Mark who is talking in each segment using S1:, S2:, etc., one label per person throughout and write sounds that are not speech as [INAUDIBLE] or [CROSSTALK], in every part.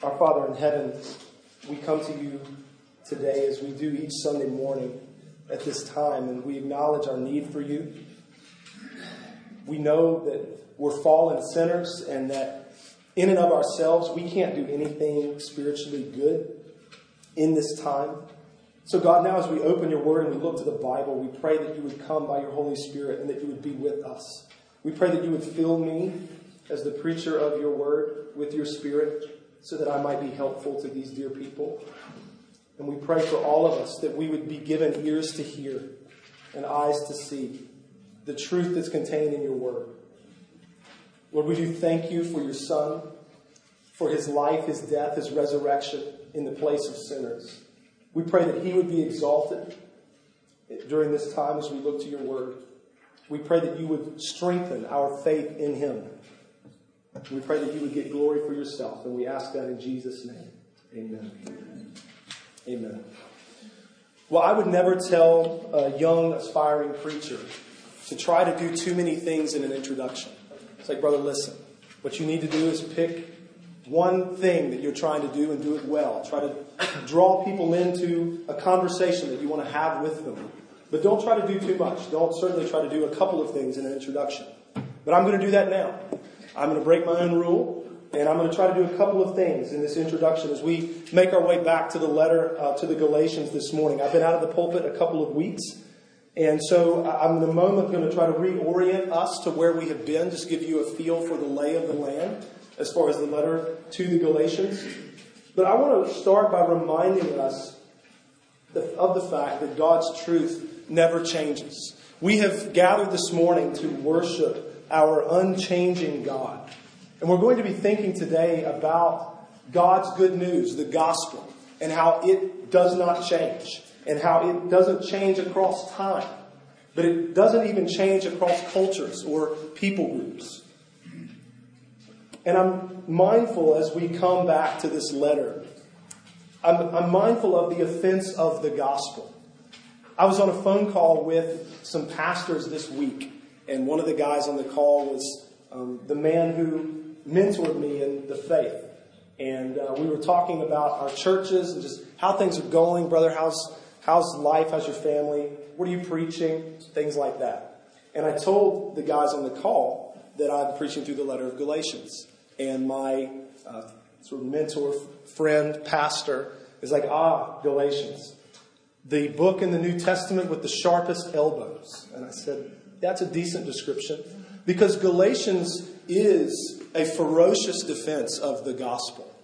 S1: Our Father in heaven, we come to you today as we do each Sunday morning at this time, and we acknowledge our need for you. We know that we're fallen sinners and that in and of ourselves we can't do anything spiritually good in this time. So, God, now as we open your word and we look to the Bible, we pray that you would come by your Holy Spirit and that you would be with us. We pray that you would fill me as the preacher of your word with your spirit so that I might be helpful to these dear people. And we pray for all of us that we would be given ears to hear and eyes to see the truth that's contained in your word. Lord, we do thank you for your Son, for his life, his death, his resurrection in the place of sinners. We pray that he would be exalted during this time as we look to your word. We pray that you would strengthen our faith in him. We pray that you would get glory for yourself, and we ask that in Jesus' name. Amen. Amen. Well, I would never tell a young, aspiring preacher to try to do too many things in an introduction. It's like, brother, listen. What you need to do is pick one thing that you're trying to do and do it well. Try to draw people into a conversation that you want to have with them. But don't try to do too much. Don't certainly try to do a couple of things in an introduction. But I'm going to do that now. I'm going to break my own rule, and I'm going to try to do a couple of things in this introduction as we make our way back to the letter uh, to the Galatians this morning. I've been out of the pulpit a couple of weeks, and so I'm in a moment going to try to reorient us to where we have been, just give you a feel for the lay of the land as far as the letter to the Galatians. But I want to start by reminding us of the fact that God's truth never changes. We have gathered this morning to worship our unchanging God. And we're going to be thinking today about God's good news, the gospel, and how it does not change, and how it doesn't change across time, but it doesn't even change across cultures or people groups. And I'm mindful as we come back to this letter, I'm, I'm mindful of the offense of the gospel. I was on a phone call with some pastors this week, and one of the guys on the call was um, the man who mentored me in the faith. And uh, we were talking about our churches and just how things are going. Brother, how's, how's life? How's your family? What are you preaching? Things like that. And I told the guys on the call that I'm preaching through the letter of Galatians. And my uh, sort of mentor, friend, pastor is like, ah, Galatians the book in the New Testament with the sharpest elbows. And I said, that's a decent description because Galatians is a ferocious defense of the gospel.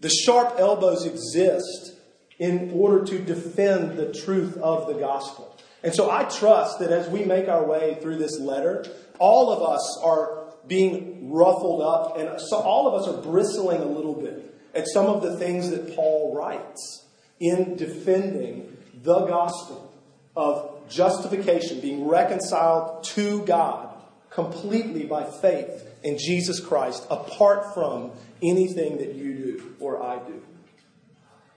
S1: The sharp elbows exist in order to defend the truth of the gospel. And so I trust that as we make our way through this letter, all of us are being ruffled up and so all of us are bristling a little bit at some of the things that Paul writes in defending the gospel of justification, being reconciled to God completely by faith in Jesus Christ, apart from anything that you do or I do.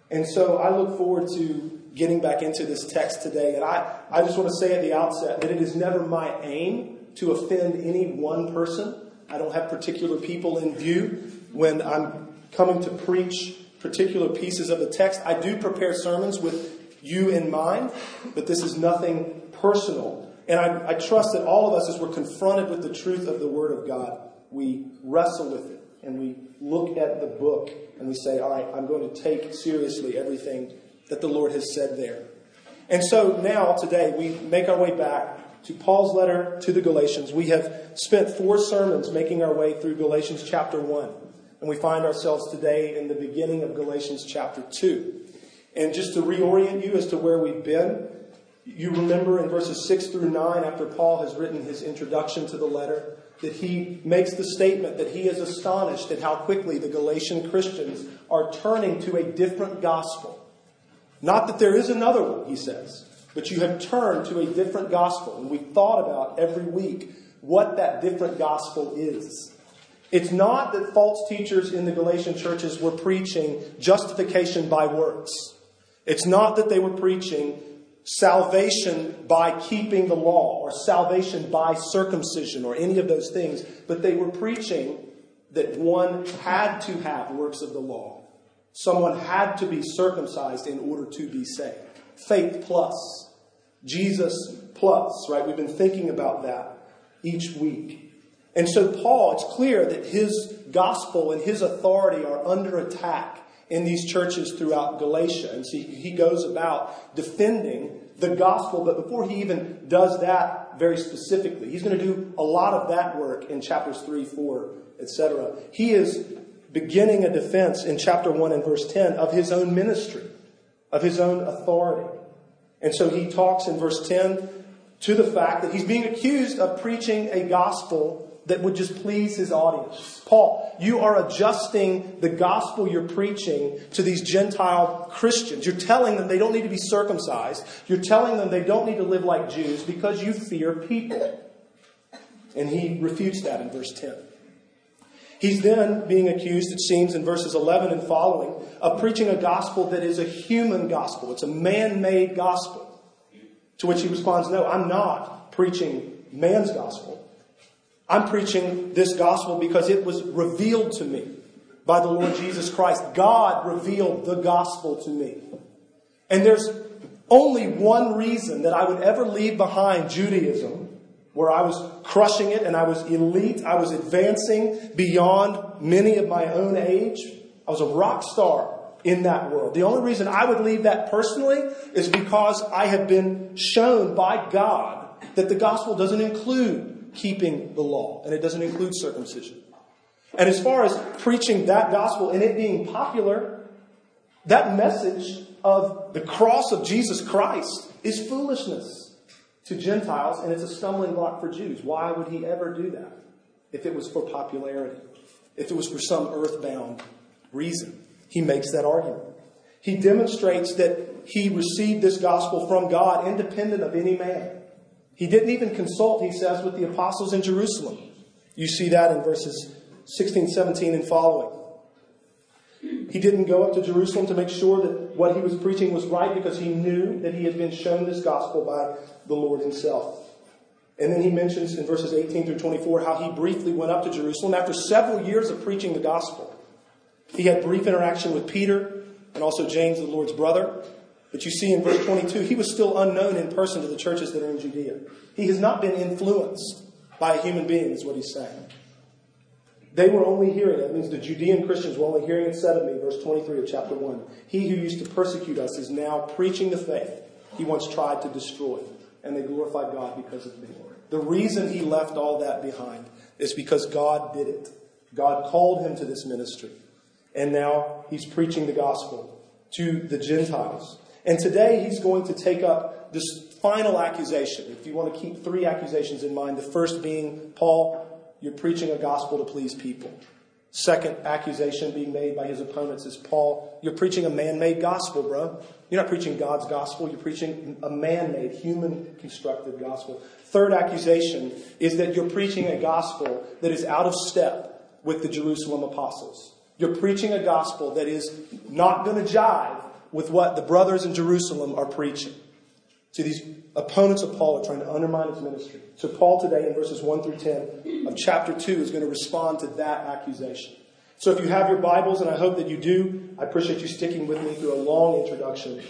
S1: And so I look forward to getting back into this text today. And I, I just want to say at the outset that it is never my aim to offend any one person. I don't have particular people in view when I'm coming to preach particular pieces of the text. I do prepare sermons with you in mind, but this is nothing personal. And I, I trust that all of us, as we're confronted with the truth of the Word of God, we wrestle with it and we look at the book and we say, all right, I'm going to take seriously everything that the Lord has said there. And so now, today, we make our way back to Paul's letter to the Galatians. We have spent four sermons making our way through Galatians chapter 1. And we find ourselves today in the beginning of Galatians chapter 2. And just to reorient you as to where we've been, you remember in verses 6 through 9, after Paul has written his introduction to the letter, that he makes the statement that he is astonished at how quickly the Galatian Christians are turning to a different gospel. Not that there is another one, he says, but you have turned to a different gospel. And we thought about every week what that different gospel is. It's not that false teachers in the Galatian churches were preaching justification by works. It's not that they were preaching salvation by keeping the law or salvation by circumcision or any of those things, but they were preaching that one had to have works of the law. Someone had to be circumcised in order to be saved. Faith plus, Jesus plus, right? We've been thinking about that each week. And so, Paul, it's clear that his gospel and his authority are under attack in these churches throughout Galatia. And so he goes about defending the gospel, but before he even does that very specifically, he's going to do a lot of that work in chapters 3, 4, etc. He is beginning a defense in chapter 1 and verse 10 of his own ministry, of his own authority. And so he talks in verse 10 to the fact that he's being accused of preaching a gospel that would just please his audience. Paul, you are adjusting the gospel you're preaching to these Gentile Christians. You're telling them they don't need to be circumcised. You're telling them they don't need to live like Jews because you fear people. And he refutes that in verse 10. He's then being accused, it seems, in verses 11 and following, of preaching a gospel that is a human gospel. It's a man made gospel. To which he responds, No, I'm not preaching man's gospel. I'm preaching this gospel because it was revealed to me by the Lord Jesus Christ. God revealed the gospel to me. And there's only one reason that I would ever leave behind Judaism, where I was crushing it and I was elite, I was advancing beyond many of my own age. I was a rock star in that world. The only reason I would leave that personally is because I have been shown by God that the gospel doesn't include keeping the law, and it doesn't include circumcision. And as far as preaching that gospel and it being popular, that message of the cross of Jesus Christ is foolishness to Gentiles, and it's a stumbling block for Jews. Why would he ever do that if it was for popularity? If it was for some earthbound reason? He makes that argument. He demonstrates that he received this gospel from God independent of any man. He didn't even consult, he says, with the apostles in Jerusalem. You see that in verses 16, 17, and following. He didn't go up to Jerusalem to make sure that what he was preaching was right because he knew that he had been shown this gospel by the Lord himself. And then he mentions in verses 18 through 24 how he briefly went up to Jerusalem after several years of preaching the gospel. He had brief interaction with Peter and also James, the Lord's brother. But you see in verse 22, he was still unknown in person to the churches that are in Judea. He has not been influenced by a human being, is what he's saying. They were only hearing. That means the Judean Christians were only hearing it said of me, verse 23 of chapter 1. He who used to persecute us is now preaching the faith he once tried to destroy, and they glorified God because of me. The reason he left all that behind is because God did it. God called him to this ministry. And now he's preaching the gospel to the Gentiles. And today he's going to take up this final accusation. If you want to keep three accusations in mind, the first being, Paul, you're preaching a gospel to please people. Second accusation being made by his opponents is, Paul, you're preaching a man made gospel, bro. You're not preaching God's gospel, you're preaching a man made, human constructed gospel. Third accusation is that you're preaching a gospel that is out of step with the Jerusalem apostles. You're preaching a gospel that is not going to jive with what the brothers in Jerusalem are preaching. See, these opponents of Paul are trying to undermine his ministry. So, Paul today, in verses 1 through 10 of chapter 2, is going to respond to that accusation. So, if you have your Bibles, and I hope that you do, I appreciate you sticking with me through a long introduction.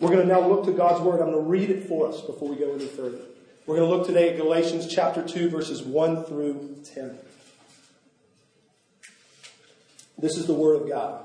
S1: We're going to now look to God's Word. I'm going to read it for us before we go any further. We're going to look today at Galatians chapter 2, verses 1 through 10. This is the Word of God.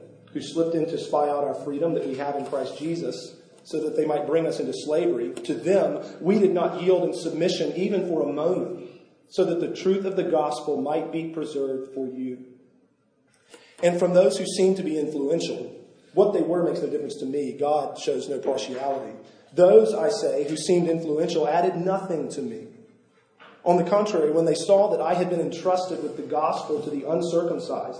S1: who slipped in to spy out our freedom that we have in Christ Jesus, so that they might bring us into slavery. To them, we did not yield in submission even for a moment, so that the truth of the gospel might be preserved for you. And from those who seem to be influential, what they were makes no difference to me. God shows no partiality. Those, I say, who seemed influential added nothing to me. On the contrary, when they saw that I had been entrusted with the gospel to the uncircumcised,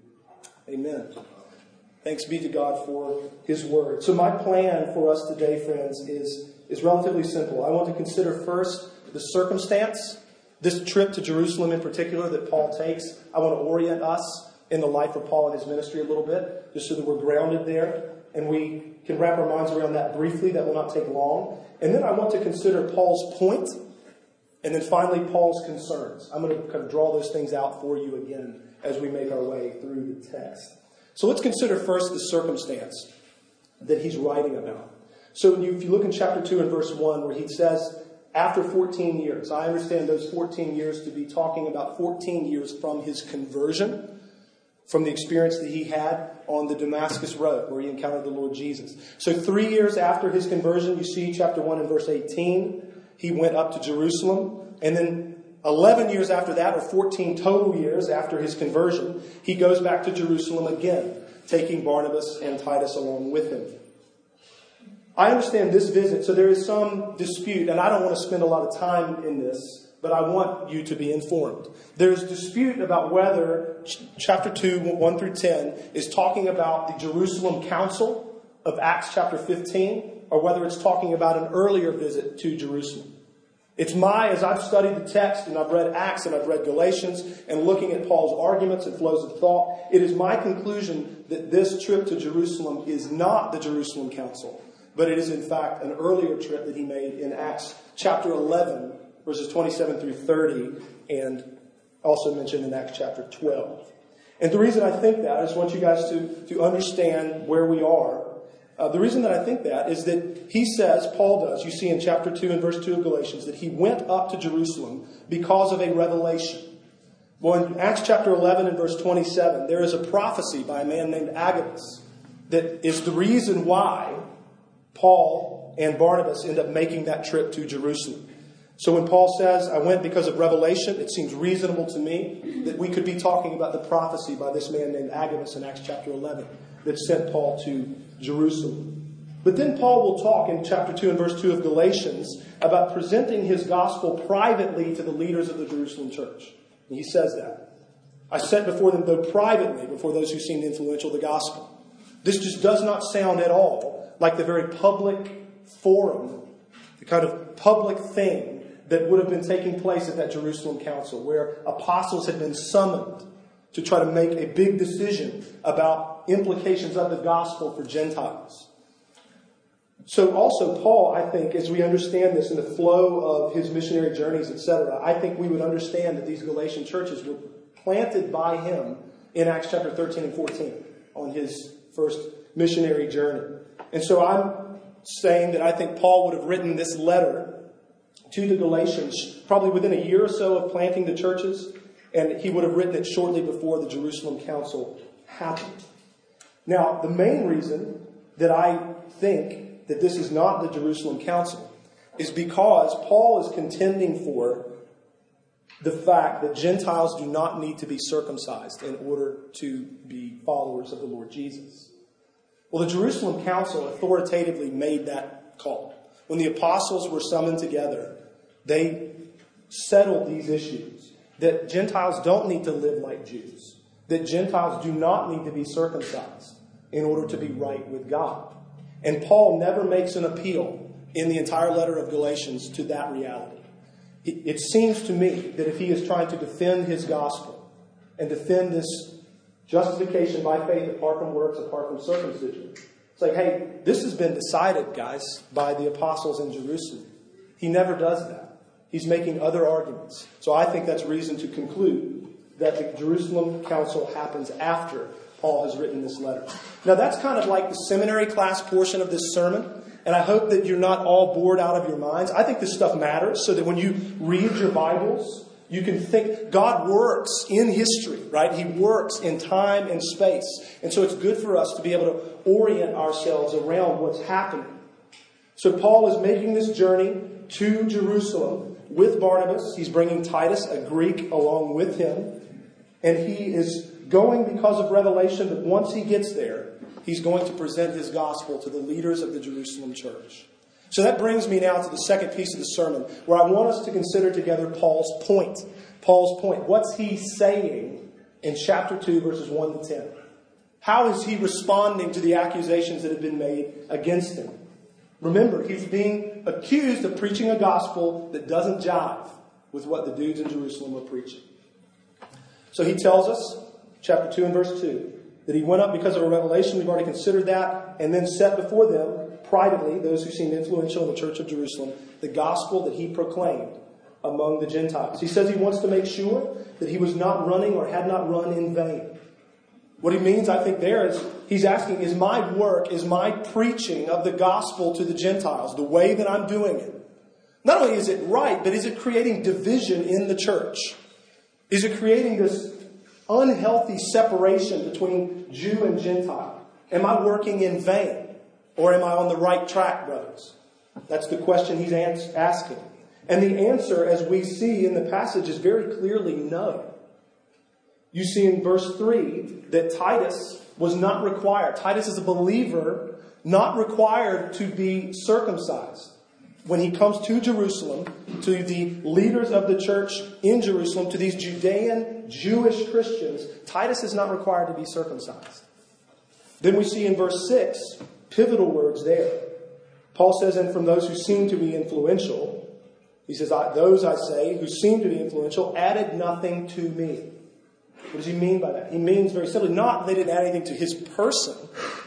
S1: Amen. Thanks be to God for His Word. So, my plan for us today, friends, is, is relatively simple. I want to consider first the circumstance, this trip to Jerusalem in particular that Paul takes. I want to orient us in the life of Paul and his ministry a little bit, just so that we're grounded there and we can wrap our minds around that briefly. That will not take long. And then I want to consider Paul's point, and then finally Paul's concerns. I'm going to kind of draw those things out for you again as we make our way through the text. So let's consider first the circumstance that he's writing about. So if you look in chapter 2 and verse 1, where he says, after 14 years, I understand those 14 years to be talking about 14 years from his conversion, from the experience that he had on the Damascus Road, where he encountered the Lord Jesus. So three years after his conversion, you see chapter 1 and verse 18, he went up to Jerusalem. And then 11 years after that, or 14 total years after his conversion, he goes back to Jerusalem again, taking Barnabas and Titus along with him. I understand this visit, so there is some dispute, and I don't want to spend a lot of time in this, but I want you to be informed. There's dispute about whether chapter 2, 1 through 10, is talking about the Jerusalem Council of Acts chapter 15, or whether it's talking about an earlier visit to Jerusalem. It's my, as I've studied the text and I've read Acts and I've read Galatians and looking at Paul's arguments and flows of thought, it is my conclusion that this trip to Jerusalem is not the Jerusalem Council, but it is in fact an earlier trip that he made in Acts chapter 11, verses 27 through 30, and also mentioned in Acts chapter 12. And the reason I think that, I just want you guys to, to understand where we are Uh, the reason that I think that is that he says, Paul does, you see in chapter 2 and verse 2 of Galatians, that he went up to Jerusalem because of a revelation. Well, in Acts chapter 11 and verse 27, there is a prophecy by a man named Agabus that is the reason why Paul and Barnabas end up making that trip to Jerusalem. So when Paul says, I went because of revelation, it seems reasonable to me that we could be talking about the prophecy by this man named Agabus in Acts chapter 11 that sent Paul to Jerusalem. But then Paul will talk in chapter 2 and verse 2 of Galatians about presenting his gospel privately to the leaders of the Jerusalem church. And he says that. I sent before them, though privately, before those who seemed influential, the gospel. This just does not sound at all like the very public forum, the kind of public thing that would have been taking place at that Jerusalem council, where apostles had been summoned to try to make a big decision about implications of the gospel for Gentiles. So also Paul, I think, as we understand this in the flow of his missionary journeys, etc., I think we would understand that these Galatian churches were planted by him in Acts chapter 13 and 14 on his first missionary journey. And so I'm saying that I think Paul would have written this letter to the Galatians probably within a year or so of planting the churches and he would have written it shortly before the Jerusalem Council happened. Now, the main reason that I think that this is not the Jerusalem Council is because Paul is contending for the fact that Gentiles do not need to be circumcised in order to be followers of the Lord Jesus. Well, the Jerusalem Council authoritatively made that call. When the apostles were summoned together, they settled these issues that Gentiles don't need to live like Jews, that Gentiles do not need to be circumcised in order to be right with God. And Paul never makes an appeal in the entire letter of Galatians to that reality. It seems to me that if he is trying to defend his gospel and defend this justification by faith apart from works, apart from circumcision, it's like, hey, this has been decided, guys, by the apostles in Jerusalem. He never does that. He's making other arguments. So I think that's reason to conclude that the Jerusalem Council happens after Paul has written this letter. Now that's kind of like the seminary class portion of this sermon. And I hope that you're not all bored out of your minds. I think this stuff matters so that when you read your Bibles, You can think God works in history, right? He works in time and space. And so it's good for us to be able to orient ourselves around what's happening. So Paul is making this journey to Jerusalem with Barnabas. He's bringing Titus, a Greek, along with him. And he is going because of revelation that once he gets there, he's going to present his gospel to the leaders of the Jerusalem church. So that brings me now to the second piece of the sermon, where I want us to consider together Paul's point. Paul's point. What's he saying in chapter 2, verses 1 to 10? How is he responding to the accusations that have been made against him? Remember, he's being accused of preaching a gospel that doesn't jive with what the dudes in Jerusalem are preaching. So he tells us, chapter 2 and verse 2, that he went up because of a revelation. We've already considered that. And then set before them, privately, those who seemed influential in the church of Jerusalem, the gospel that he proclaimed among the Gentiles. He says he wants to make sure that he was not running or had not run in vain. What he means, I think, there is he's asking, is my work, is my preaching of the gospel to the Gentiles, the way that I'm doing it, not only is it right, but is it creating division in the church? Is it creating this unhealthy separation between Jew and Gentile? Am I working in vain? Or am I on the right track, brothers? That's the question he's asking. And the answer, as we see in the passage, is very clearly no. You see in verse 3 that Titus was not required. Titus is a believer, not required to be circumcised. When he comes to Jerusalem, to the leaders of the church in Jerusalem, to these Judean Jewish Christians, Titus is not required to be circumcised. Then we see in verse 6, pivotal words there. Paul says, and from those who seem to be influential, he says, those I say who seem to be influential added nothing to me. What does he mean by that? He means very simply not they didn't add anything to his person,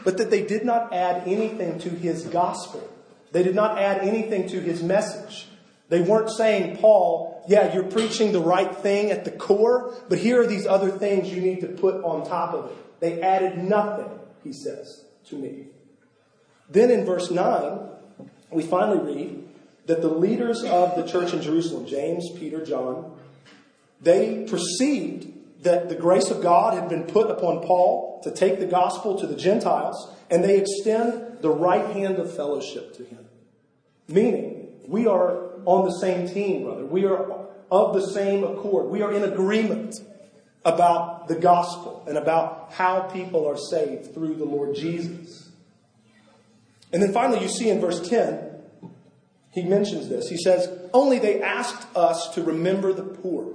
S1: but that they did not add anything to his gospel. They did not add anything to his message. They weren't saying, Paul, yeah, you're preaching the right thing at the core, but here are these other things you need to put on top of it. They added nothing, he says, to me. Then in verse 9, we finally read that the leaders of the church in Jerusalem, James, Peter, John, they perceived that the grace of God had been put upon Paul to take the gospel to the Gentiles, and they extend the right hand of fellowship to him. Meaning, we are on the same team, brother. We are of the same accord. We are in agreement about the gospel and about how people are saved through the Lord Jesus. And then finally, you see in verse 10, he mentions this. He says, Only they asked us to remember the poor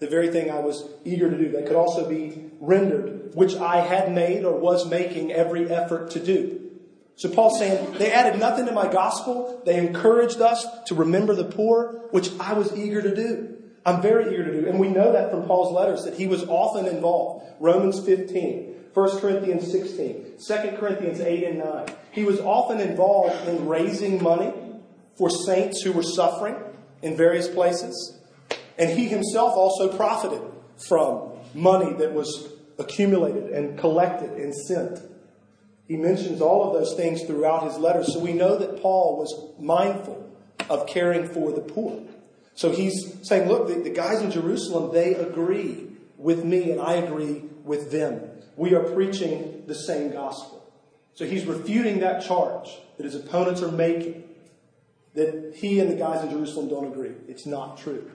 S1: the very thing I was eager to do. That could also be rendered, which I had made or was making every effort to do. So Paul's saying, they added nothing to my gospel. They encouraged us to remember the poor, which I was eager to do. I'm very eager to do. And we know that from Paul's letters that he was often involved. Romans 15, 1 Corinthians 16, 2 Corinthians 8 and 9. He was often involved in raising money for saints who were suffering in various places. And he himself also profited from money that was accumulated and collected and sent. He mentions all of those things throughout his letters. So we know that Paul was mindful of caring for the poor. So he's saying, look, the, the guys in Jerusalem, they agree with me and I agree with them. We are preaching the same gospel. So he's refuting that charge that his opponents are making that he and the guys in Jerusalem don't agree. It's not true.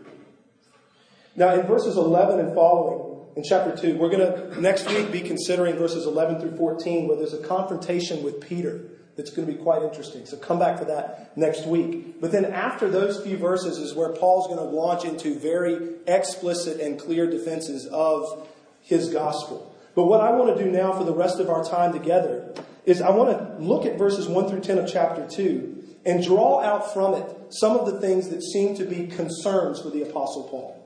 S1: Now, in verses 11 and following, in chapter 2, we're going to next week be considering verses 11 through 14, where there's a confrontation with Peter that's going to be quite interesting. So come back for that next week. But then after those few verses is where Paul's going to launch into very explicit and clear defenses of his gospel. But what I want to do now for the rest of our time together is I want to look at verses 1 through 10 of chapter 2 and draw out from it some of the things that seem to be concerns for the Apostle Paul.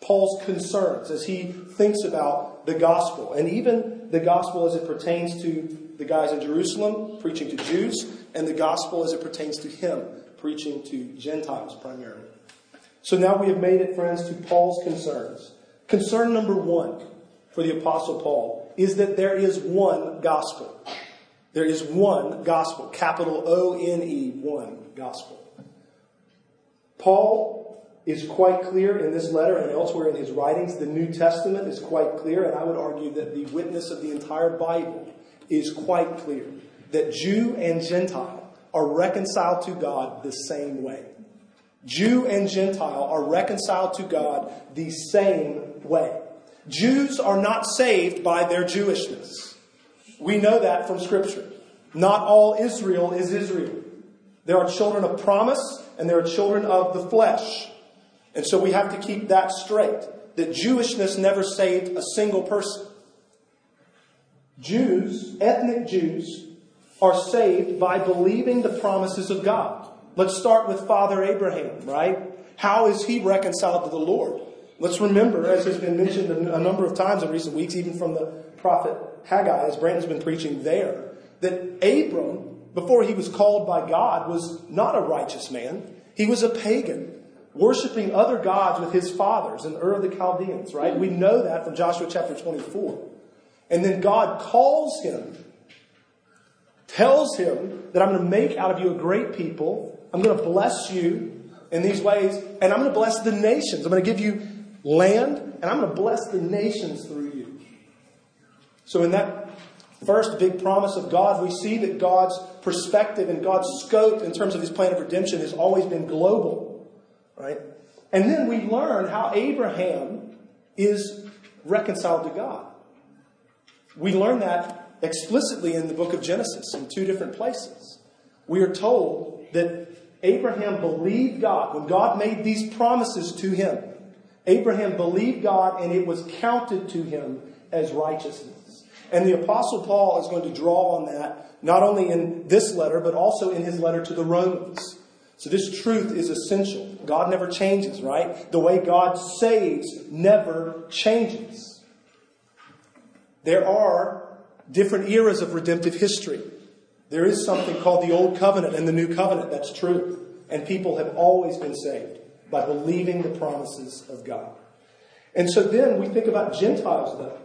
S1: Paul's concerns as he thinks about the gospel, and even the gospel as it pertains to the guys in Jerusalem preaching to Jews, and the gospel as it pertains to him preaching to Gentiles primarily. So now we have made it, friends, to Paul's concerns. Concern number one for the Apostle Paul is that there is one gospel. There is one gospel, capital O N E, one gospel. Paul is quite clear in this letter and elsewhere in his writings. The New Testament is quite clear, and I would argue that the witness of the entire Bible is quite clear that Jew and Gentile are reconciled to God the same way. Jew and Gentile are reconciled to God the same way. Jews are not saved by their Jewishness. We know that from Scripture. Not all Israel is Israel. There are children of promise and there are children of the flesh. And so we have to keep that straight that Jewishness never saved a single person. Jews, ethnic Jews, are saved by believing the promises of God. Let's start with Father Abraham, right? How is he reconciled to the Lord? Let's remember, as has been mentioned a number of times in recent weeks, even from the prophet Haggai, as Brandon's been preaching there, that Abram, before he was called by God, was not a righteous man. He was a pagan, worshiping other gods with his fathers in Ur of the Chaldeans, right? We know that from Joshua chapter 24. And then God calls him, tells him that I'm going to make out of you a great people. I'm going to bless you in these ways, and I'm going to bless the nations. I'm going to give you land, and I'm going to bless the nations through you. So, in that first big promise of God, we see that God's perspective and God's scope in terms of his plan of redemption has always been global, right? And then we learn how Abraham is reconciled to God. We learn that explicitly in the book of Genesis in two different places. We are told that Abraham believed God when God made these promises to him. Abraham believed God and it was counted to him as righteousness. And the Apostle Paul is going to draw on that not only in this letter, but also in his letter to the Romans. So this truth is essential. God never changes, right? The way God saves never changes. There are different eras of redemptive history. There is something called the Old Covenant and the New Covenant. That's true. And people have always been saved by believing the promises of God. And so then we think about Gentiles, though.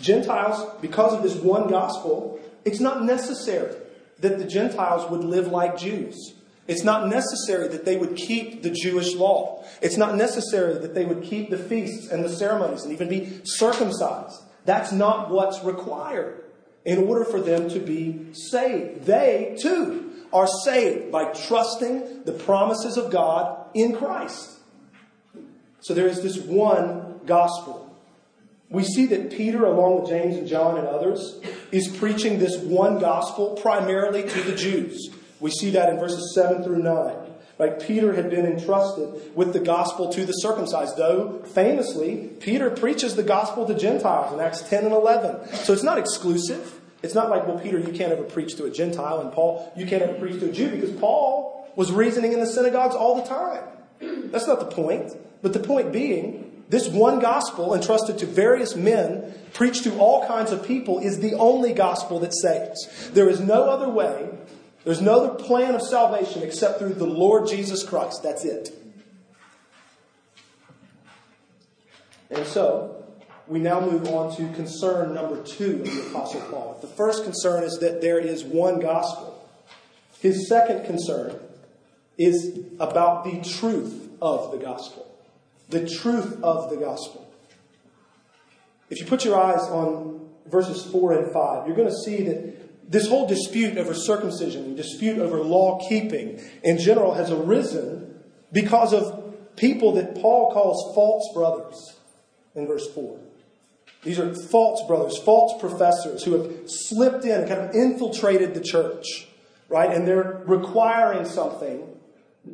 S1: Gentiles, because of this one gospel, it's not necessary that the Gentiles would live like Jews. It's not necessary that they would keep the Jewish law. It's not necessary that they would keep the feasts and the ceremonies and even be circumcised. That's not what's required in order for them to be saved. They, too, are saved by trusting the promises of God in Christ. So there is this one gospel. We see that Peter, along with James and John and others, is preaching this one gospel primarily to the Jews. We see that in verses 7 through 9. Right? Peter had been entrusted with the gospel to the circumcised, though famously, Peter preaches the gospel to Gentiles in Acts 10 and 11. So it's not exclusive. It's not like, well, Peter, you can't ever preach to a Gentile, and Paul, you can't ever preach to a Jew, because Paul was reasoning in the synagogues all the time. That's not the point. But the point being, this one gospel entrusted to various men, preached to all kinds of people, is the only gospel that saves. There is no other way there's no other plan of salvation except through the Lord Jesus Christ. That's it. And so, we now move on to concern number two of the Apostle Paul. The first concern is that there is one gospel. His second concern is about the truth of the gospel. The truth of the gospel. If you put your eyes on verses 4 and 5, you're going to see that this whole dispute over circumcision, dispute over law keeping in general has arisen because of people that Paul calls false brothers in verse 4. These are false brothers, false professors who have slipped in and kind of infiltrated the church, right? And they're requiring something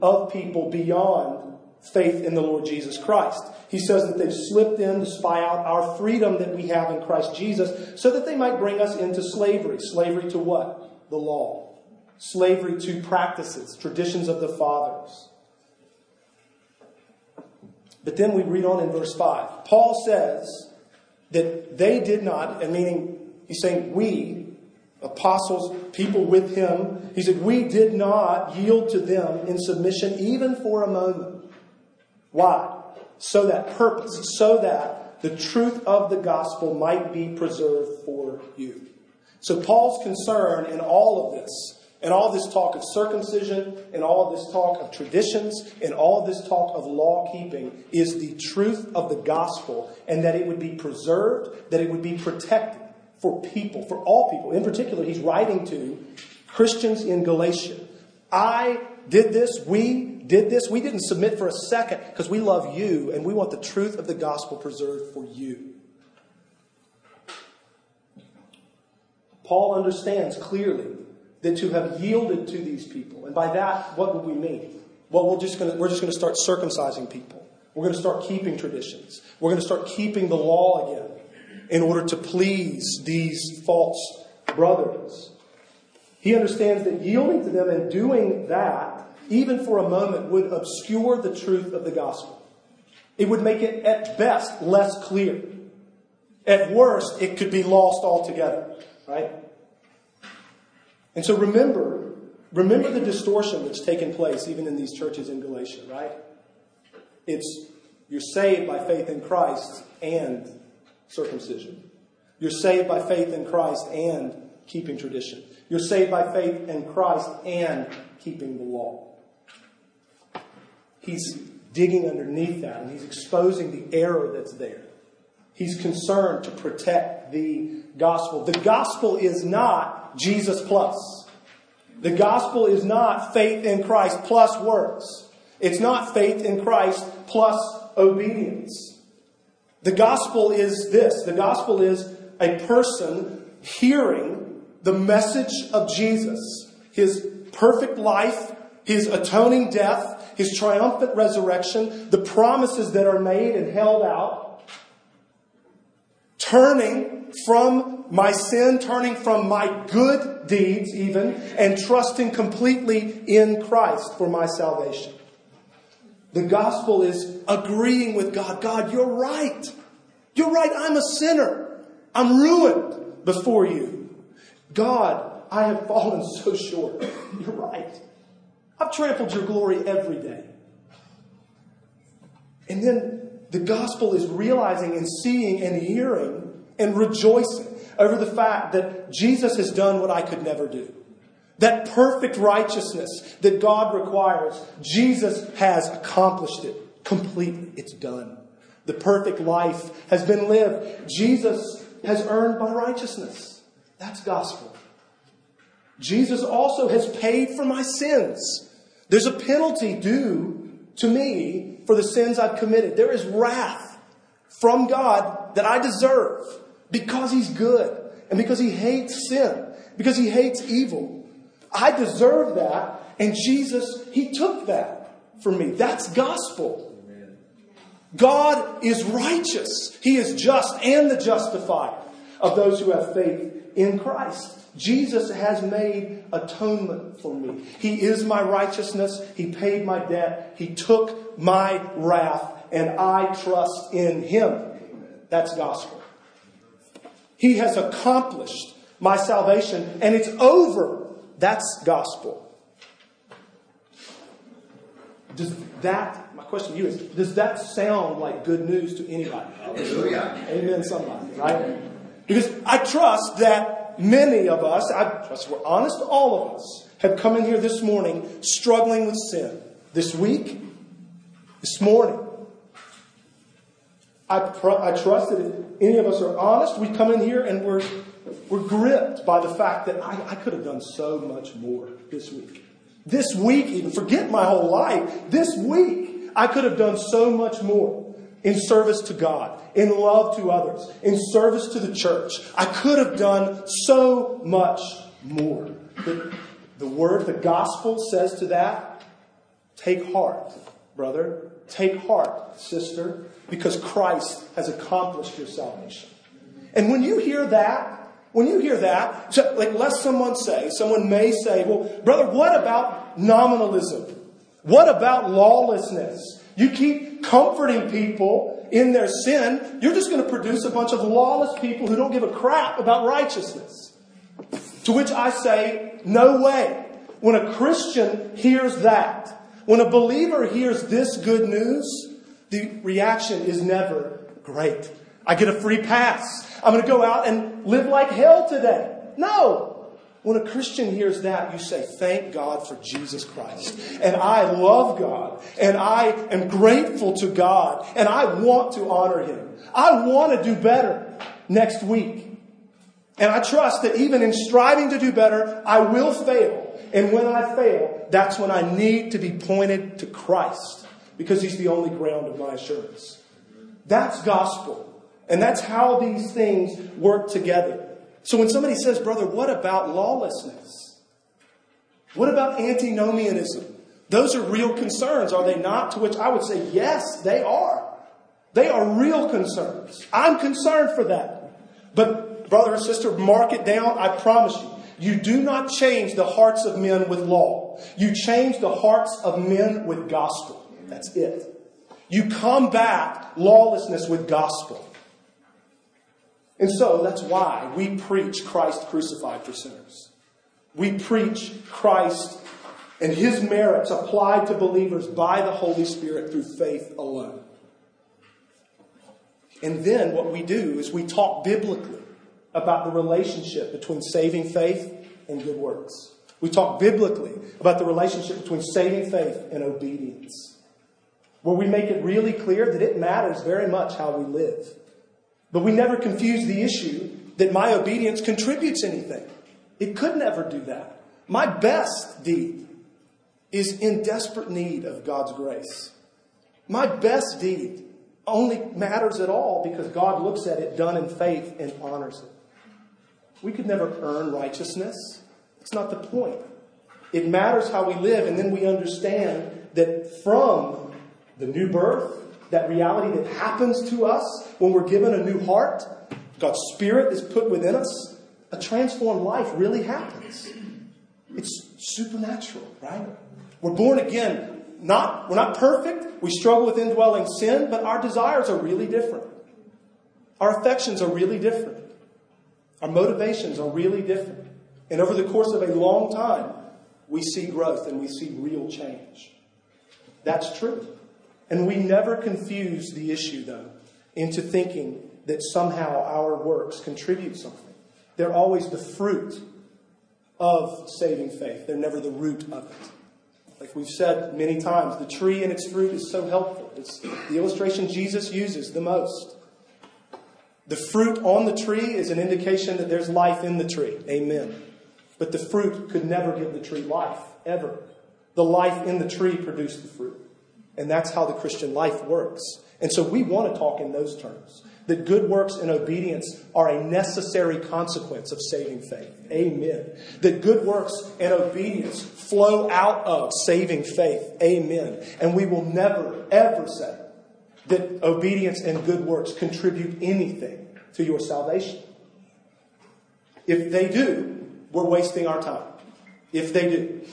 S1: of people beyond faith in the Lord Jesus Christ. He says that they've slipped in to spy out our freedom that we have in Christ Jesus so that they might bring us into slavery. Slavery to what? The law. Slavery to practices, traditions of the fathers. But then we read on in verse 5. Paul says that they did not, and meaning he's saying we, apostles, people with him, he said, we did not yield to them in submission even for a moment. Why? So that purpose, so that the truth of the gospel might be preserved for you. So Paul's concern in all of this in all this talk of circumcision in all this talk of traditions in all this talk of law keeping is the truth of the gospel and that it would be preserved, that it would be protected for people, for all people. In particular, he's writing to Christians in Galatia. I did this, we did this. We didn't submit for a second because we love you and we want the truth of the gospel preserved for you. Paul understands clearly that to have yielded to these people, and by that, what would we mean? Well, we're just going we're just going to start circumcising people. We're going to start keeping traditions. We're going to start keeping the law again in order to please these false brothers. He understands that yielding to them and doing that, even for a moment, would obscure the truth of the gospel. It would make it, at best, less clear. At worst, it could be lost altogether, right? And so remember, remember the distortion that's taken place even in these churches in Galatia, right? It's you're saved by faith in Christ and circumcision. You're saved by faith in Christ and keeping tradition. You're saved by faith in Christ and keeping the law. He's digging underneath that and he's exposing the error that's there. He's concerned to protect the gospel. The gospel is not Jesus plus. The gospel is not faith in Christ plus works. It's not faith in Christ plus obedience. The gospel is this the gospel is a person hearing the message of Jesus, his perfect life, his atoning death, his triumphant resurrection, the promises that are made and held out, turning from my sin, turning from my good deeds, even, and trusting completely in Christ for my salvation. The gospel is agreeing with God. God, you're right. You're right. I'm a sinner. I'm ruined before you. God, I have fallen so short. [LAUGHS] You're right. I've trampled your glory every day. And then the gospel is realizing and seeing and hearing and rejoicing over the fact that Jesus has done what I could never do. That perfect righteousness that God requires, Jesus has accomplished it completely. It's done. The perfect life has been lived. Jesus has earned my righteousness. That's gospel. Jesus also has paid for my sins. There's a penalty due to me for the sins I've committed. There is wrath from God that I deserve because He's good and because He hates sin, because He hates evil. I deserve that, and Jesus, He took that for me. That's gospel. God is righteous. He is just and the justifier of those who have faith in Christ. Jesus has made atonement for me. He is my righteousness. He paid my debt. He took my wrath, and I trust in Him. That's gospel. He has accomplished my salvation, and it's over that's gospel. Does that, my question to you is, does that sound like good news to anybody? Hallelujah. Amen, somebody, right? Because I trust that many of us, I trust we're honest, all of us, have come in here this morning struggling with sin. This week, this morning. I, pr- I trust that if any of us are honest, we come in here and we're we're gripped by the fact that I, I could have done so much more this week. This week, even forget my whole life. This week, I could have done so much more in service to God, in love to others, in service to the church. I could have done so much more. The, the word, the gospel says to that, take heart, brother. Take heart, sister, because Christ has accomplished your salvation. And when you hear that, when you hear that, like let someone say, someone may say, well, brother, what about nominalism? What about lawlessness? You keep comforting people in their sin, you're just going to produce a bunch of lawless people who don't give a crap about righteousness. To which I say, no way. When a Christian hears that, when a believer hears this good news, the reaction is never great. I get a free pass. I'm going to go out and live like hell today. No. When a Christian hears that, you say, Thank God for Jesus Christ. And I love God. And I am grateful to God. And I want to honor Him. I want to do better next week. And I trust that even in striving to do better, I will fail. And when I fail, that's when I need to be pointed to Christ because He's the only ground of my assurance. That's gospel. And that's how these things work together. So when somebody says, brother, what about lawlessness? What about antinomianism? Those are real concerns, are they not? To which I would say, yes, they are. They are real concerns. I'm concerned for that. But, brother and sister, mark it down. I promise you. You do not change the hearts of men with law. You change the hearts of men with gospel. That's it. You combat lawlessness with gospel. And so that's why we preach Christ crucified for sinners. We preach Christ and his merits applied to believers by the Holy Spirit through faith alone. And then what we do is we talk biblically about the relationship between saving faith and good works. We talk biblically about the relationship between saving faith and obedience, where we make it really clear that it matters very much how we live. But we never confuse the issue that my obedience contributes anything. It could never do that. My best deed is in desperate need of God's grace. My best deed only matters at all because God looks at it done in faith and honors it. We could never earn righteousness. It's not the point. It matters how we live, and then we understand that from the new birth that reality that happens to us when we're given a new heart, God's Spirit is put within us, a transformed life really happens. It's supernatural, right? We're born again. Not, we're not perfect. We struggle with indwelling sin, but our desires are really different. Our affections are really different. Our motivations are really different. And over the course of a long time, we see growth and we see real change. That's true. And we never confuse the issue, though, into thinking that somehow our works contribute something. They're always the fruit of saving faith, they're never the root of it. Like we've said many times, the tree and its fruit is so helpful. It's the illustration Jesus uses the most. The fruit on the tree is an indication that there's life in the tree. Amen. But the fruit could never give the tree life, ever. The life in the tree produced the fruit. And that's how the Christian life works. And so we want to talk in those terms that good works and obedience are a necessary consequence of saving faith. Amen. That good works and obedience flow out of saving faith. Amen. And we will never, ever say that obedience and good works contribute anything to your salvation. If they do, we're wasting our time. If they do.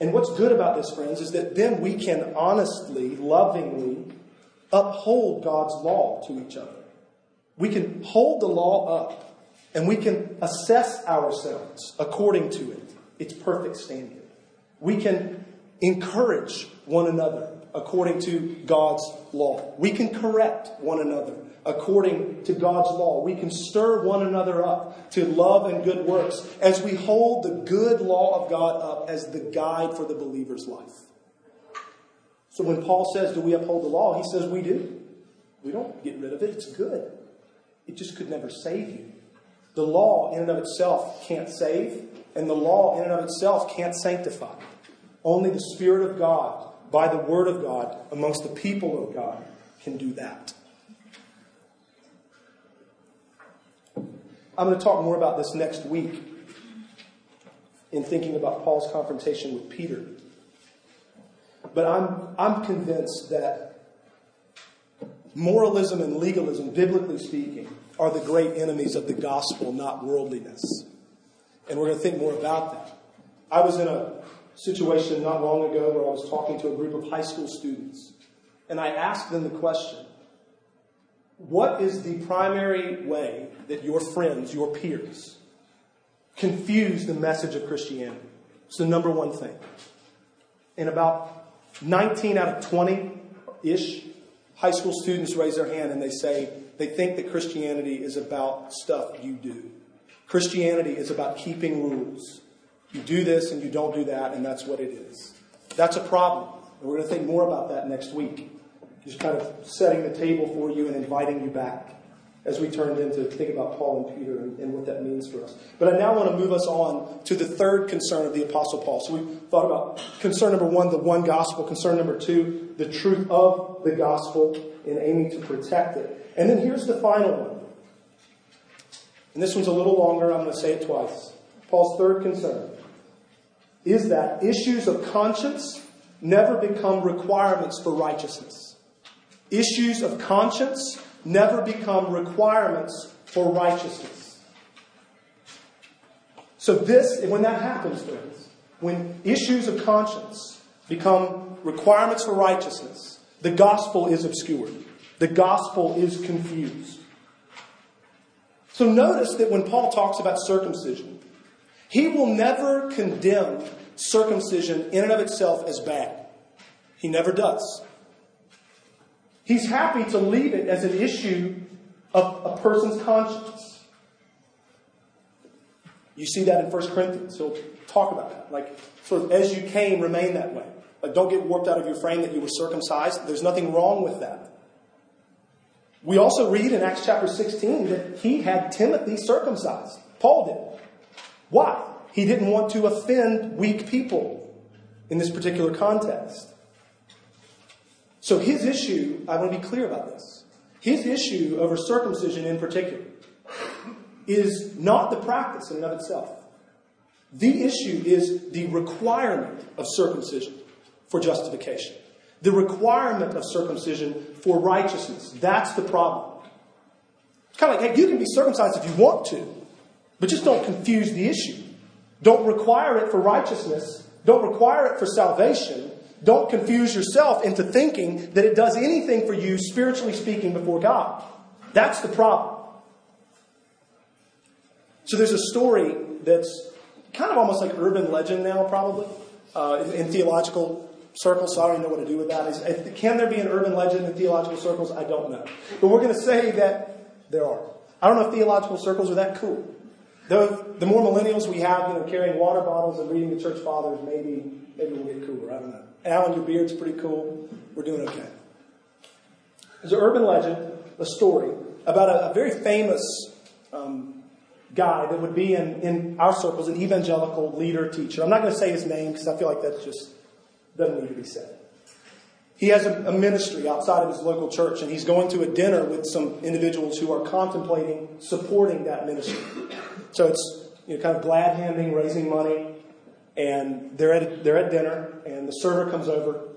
S1: And what's good about this, friends, is that then we can honestly, lovingly uphold God's law to each other. We can hold the law up and we can assess ourselves according to it, its perfect standard. We can encourage one another according to God's law. We can correct one another according to God's law. We can stir one another up to love and good works as we hold the good law of God up as the guide for the believer's life. So when Paul says, Do we uphold the law? He says, We do. We don't get rid of it, it's good. It just could never save you. The law in and of itself can't save, and the law in and of itself can't sanctify. Only the Spirit of God, by the Word of God, amongst the people of God, can do that. I'm going to talk more about this next week in thinking about Paul's confrontation with Peter. But I'm, I'm convinced that moralism and legalism, biblically speaking, are the great enemies of the gospel, not worldliness. And we're going to think more about that. I was in a situation not long ago where I was talking to a group of high school students, and I asked them the question what is the primary way that your friends, your peers, confuse the message of Christianity? It's the number one thing. And about 19 out of 20 ish high school students raise their hand and they say they think that Christianity is about stuff you do. Christianity is about keeping rules. You do this and you don't do that, and that's what it is. That's a problem. And we're going to think more about that next week. Just kind of setting the table for you and inviting you back as we turned into think about Paul and Peter and, and, what that means for us. But I now want to move us on to the third concern of the Apostle Paul. So we thought about concern number one, the one gospel. Concern number two, the truth of the gospel and aiming to protect it. And then here's the final one. And this one's a little longer. I'm going to say it twice. Paul's third concern is that issues of conscience never become requirements for righteousness. Issues of conscience never become requirements for righteousness. So, this, when that happens, friends, when issues of conscience become requirements for righteousness, the gospel is obscured. The gospel is confused. So, notice that when Paul talks about circumcision, he will never condemn circumcision in and of itself as bad. He never does. He's happy to leave it as an issue of a person's conscience. You see that in 1 Corinthians. He'll talk about that. Like, sort of, as you came, remain that way. Like, don't get warped out of your frame that you were circumcised. There's nothing wrong with that. We also read in Acts chapter 16 that he had Timothy circumcised. Paul did. Why? He didn't want to offend weak people in this particular context. So his issue, I want to be clear about this. His issue over circumcision in particular is not the practice in and of itself. The issue is the requirement of circumcision for justification. The requirement of circumcision for righteousness. That's the problem. It's kind of like, hey, you can be circumcised if you want to, but just don't confuse the issue. Don't require it for righteousness. Don't require it for salvation. Don't confuse yourself into thinking that it does anything for you, spiritually speaking, before God. That's the problem. So there's a story that's kind of almost like urban legend now, probably, uh, in, in, theological circles. I don't know what to do with that. Is, can there be an urban legend in theological circles? I don't know. But we're going to say that there are. I don't know if theological circles are that cool. The, the more millennials we have, you know, carrying water bottles and reading the church fathers, maybe maybe we'll get cooler. I don't know. Alan, your beard's pretty cool. We're doing okay. There's an urban legend, a story about a, a very famous um, guy that would be in, in our circles, an evangelical leader teacher. I'm not going to say his name because I feel like that just doesn't need to be said. He has a, a, ministry outside of his local church, and he's going to a dinner with some individuals who are contemplating supporting that ministry. So it's you know, kind of glad handing, raising money, and they're at, they're at dinner, and the server comes over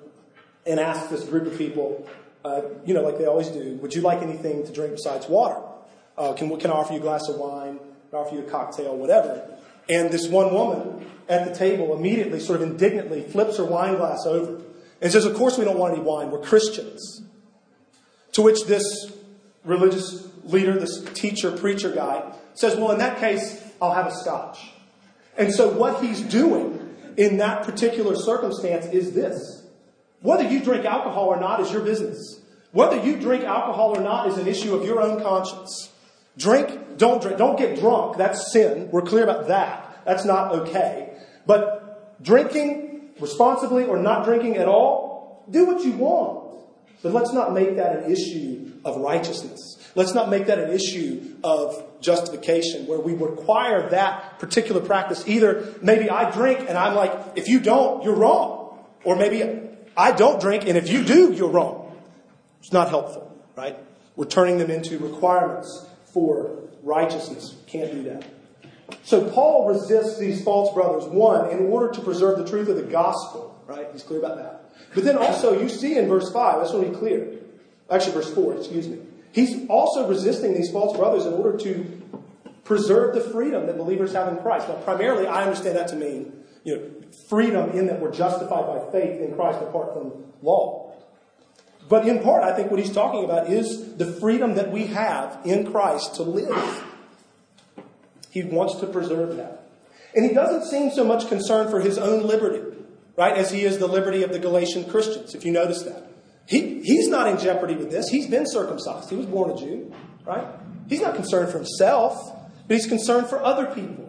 S1: and asks this group of people, uh, you know, like they always do, would you like anything to drink besides water? Uh, can, can I offer you a glass of wine? Can I offer you a cocktail? Whatever. And this one woman at the table immediately, sort of indignantly, flips her wine glass over and says, Of course we don't want any wine. We're Christians. To which this religious leader, this teacher, preacher guy, says, Well, in that case, I'll have a scotch. And so what he's doing in that particular circumstance is this. Whether you drink alcohol or not is your business. Whether you drink alcohol or not is an issue of your own conscience. Drink, don't drink, don't get drunk. That's sin. We're clear about that. That's not okay. But drinking responsibly or not drinking at all, do what you want. But let's not make that an issue of righteousness. Let's not make that an issue of justification where we require that particular practice. Either maybe I drink and I'm like, if you don't, you're wrong. Or maybe I don't drink and if you do, you're wrong. It's not helpful, right? We're turning them into requirements for righteousness. Can't do that. So Paul resists these false brothers, one, in order to preserve the truth of the gospel, right? He's clear about that. But then also, you see in verse 5, that's he's clear. Actually, verse 4, excuse me. He's also resisting these false brothers in order to preserve the freedom that believers have in Christ. Now, primarily, I understand that to mean, you know, freedom in that we're justified by faith in Christ apart from law. But in part, I think what he's talking about is the freedom that we have in Christ to live. He wants to preserve that. And he doesn't seem so much concerned for his own liberty, right, as he is the liberty of the Galatian Christians, if you notice that. He, he's not in jeopardy with this. He's been circumcised. He was born a Jew, right? He's not concerned for himself. But he's concerned for other people.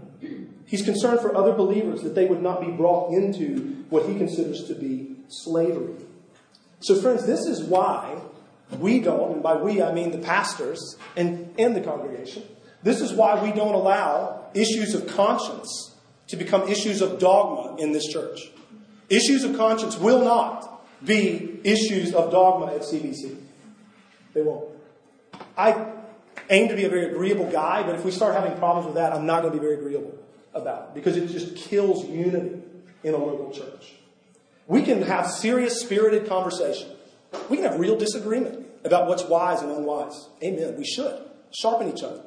S1: He's concerned for other believers that they would not be brought into what he considers to be slavery. So, friends, this is why we don't, and by we I mean the pastors and, and the congregation, this is why we don't allow issues of conscience to become issues of dogma in this church. Issues of conscience will not be issues of dogma at CBC. They won't. I aim to be a very agreeable guy, but if we start having problems with that, I'm not going to be very agreeable about it because it just kills unity in a local church. We can have serious, spirited conversation. We can have real disagreement about what's wise and unwise. Amen. We should sharpen each other.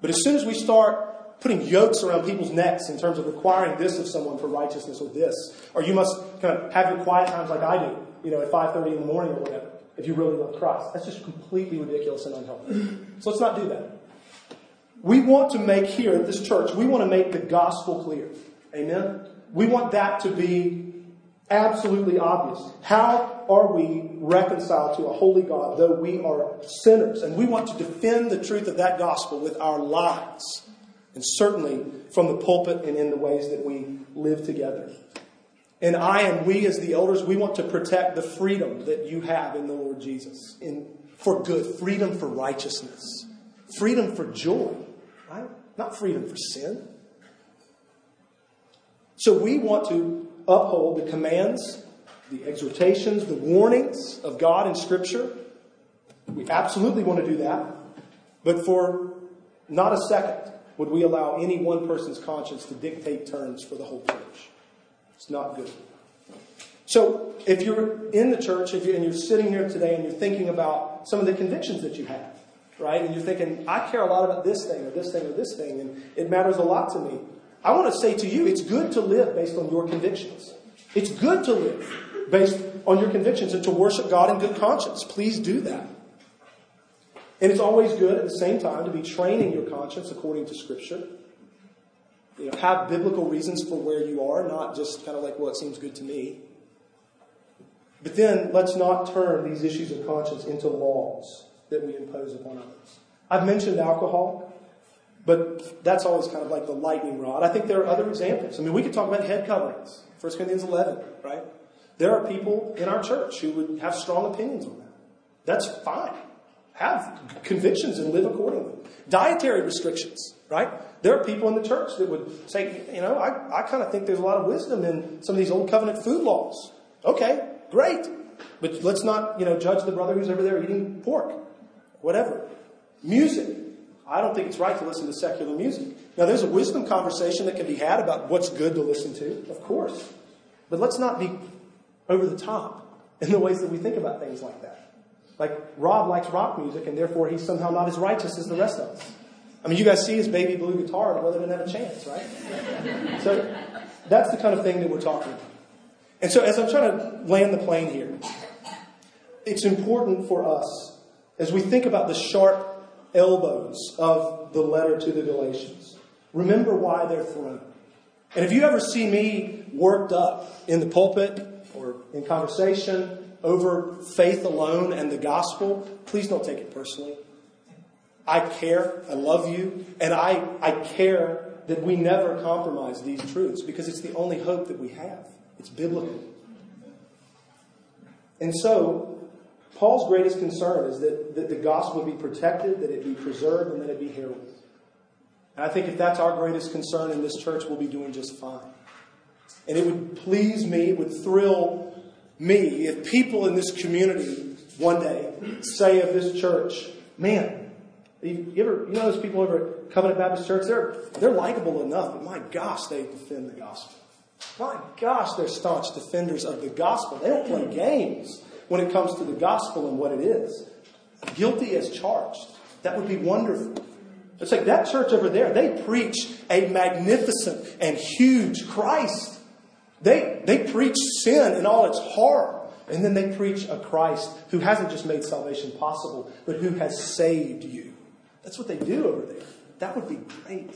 S1: But as soon as we start putting yokes around people's necks in terms of requiring this of someone for righteousness or this, or you must kind of have your quiet times like I do, you know, at 5.30 in the morning or whatever, if you really love Christ. That's just completely ridiculous and unhealthy. So let's not do that. We want to make here at this church, we want to make the gospel clear. Amen? We want that to be absolutely obvious. How are we reconciled to a holy God though we are sinners? And we want to defend the truth of that gospel with our lives. And certainly from the pulpit and in the ways that we live together. And I and we as the elders, we want to protect the freedom that you have in the Lord Jesus. In, for good, freedom for righteousness, freedom for joy, right? Not freedom for sin. So we want to uphold the commands, the exhortations, the warnings of God in Scripture. We absolutely want to do that. But for not a second would we allow any one person's conscience to dictate terms for the whole church. It's not good. So, if you're in the church if you're, and you're sitting here today and you're thinking about some of the convictions that you have, right? And you're thinking, I care a lot about this thing or this thing or this thing, and it matters a lot to me. I want to say to you, it's good to live based on your convictions. It's good to live based on your convictions and to worship God in good conscience. Please do that. And it's always good at the same time to be training your conscience according to Scripture. You know, have biblical reasons for where you are, not just kind of like, well, it seems good to me. But then let's not turn these issues of conscience into laws that we impose upon others. I've mentioned alcohol. But that's always kind of like the lightning rod. I think there are other examples. I mean, we could talk about head coverings. 1 Corinthians 11, right? There are people in our church who would have strong opinions on that. That's fine. Have convictions and live accordingly. Dietary restrictions, right? There are people in the church that would say, you know, I, I kind of think there's a lot of wisdom in some of these old covenant food laws. Okay, great. But let's not, you know, judge the brother who's over there eating pork. Whatever. Music. I don't think it's right to listen to secular music. Now, there's a wisdom conversation that can be had about what's good to listen to, of course. But let's not be over the top in the ways that we think about things like that. Like, Rob likes rock music, and therefore he's somehow not as righteous as the rest of us. I mean, you guys see his baby blue guitar, and brother didn't have a chance, right? [LAUGHS] so, that's the kind of thing that we're talking about. And so, as I'm trying to land the plane here, it's important for us, as we think about the sharp elbows of the letter to the Galatians. Remember why they're thrown. And if you ever see me worked up in the pulpit or in conversation over faith alone and the gospel, please don't take it personally. I care, I love you, and I, I care that we never compromise these truths because it's the only hope that we have. It's biblical. And so, Paul's greatest concern is that, that the gospel be protected, that it be preserved, and that it be heralded. And I think if that's our greatest concern in this church, we'll be doing just fine. And it would please me, it would thrill me if people in this community one day say of this church, man, you ever you know those people over at Covenant Baptist Church? They're they're likable enough, but my gosh, they defend the gospel. My gosh, they're staunch defenders of the gospel. They don't play games when it comes to the gospel and what it is. Guilty as charged. That would be wonderful. It's like that church over there, they preach a magnificent and huge Christ. They, they preach sin in all its horror. And then they preach a Christ who hasn't just made salvation possible, but who has saved you. That's what they do over there. That would be great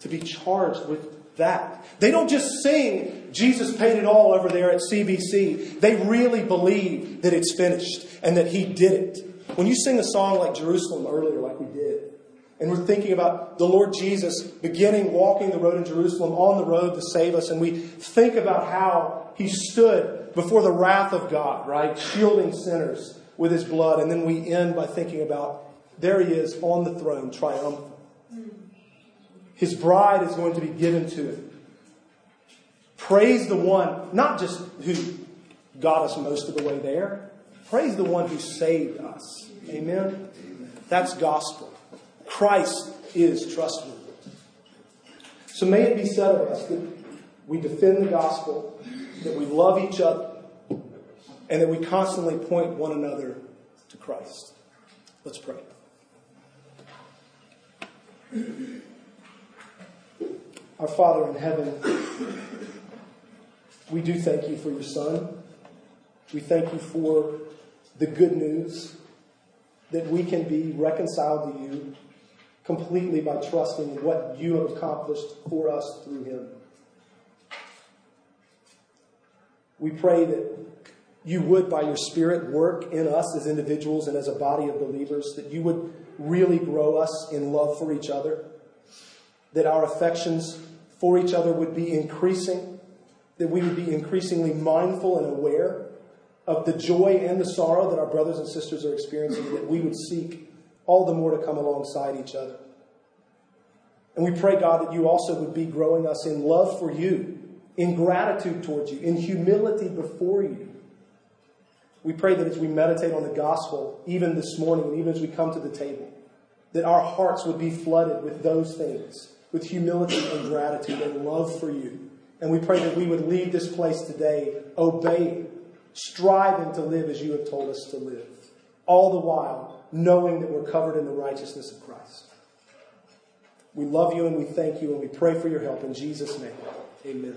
S1: to be charged with that. They don't just sing, Jesus paid it all over there at CBC. They really believe that it's finished and that He did it. When you sing a song like Jerusalem earlier, like we did, And we're thinking about the Lord Jesus beginning walking the road in Jerusalem on the road to save us. And we think about how he stood before the wrath of God, right? Shielding sinners with his blood. And then we end by thinking about there he is on the throne, triumphant. His bride is going to be given to him. Praise the one, not just who got us most of the way there, praise the one who saved us. Amen? That's gospel. Christ is trustworthy. So may it be said of us that we defend the gospel, that we love each other, and that we constantly point one another to Christ. Let's pray. Our Father in heaven, we do thank you for your Son. We thank you for the good news that we can be reconciled to you completely by trusting what you have accomplished for us through him. We pray that you would, by your Spirit, work in us as individuals and as a body of believers, that you would really grow us in love for each other, that our affections for each other would be increasing, that we would be increasingly mindful and aware of the joy and the sorrow that our brothers and sisters are experiencing, that we would seek all the more to come alongside each other. And we pray, God, that you also would be growing us in love for you, in gratitude towards you, in humility before you. We pray that as we meditate on the gospel, even this morning, and even as we come to the table, that our hearts would be flooded with those things, with humility and gratitude and love for you. And we pray that we would leave this place today obeying, striving to live as you have told us to live, all the while knowing that we're covered in the righteousness of Christ. We love you and we thank you and we pray for your help in Jesus' name. Amen.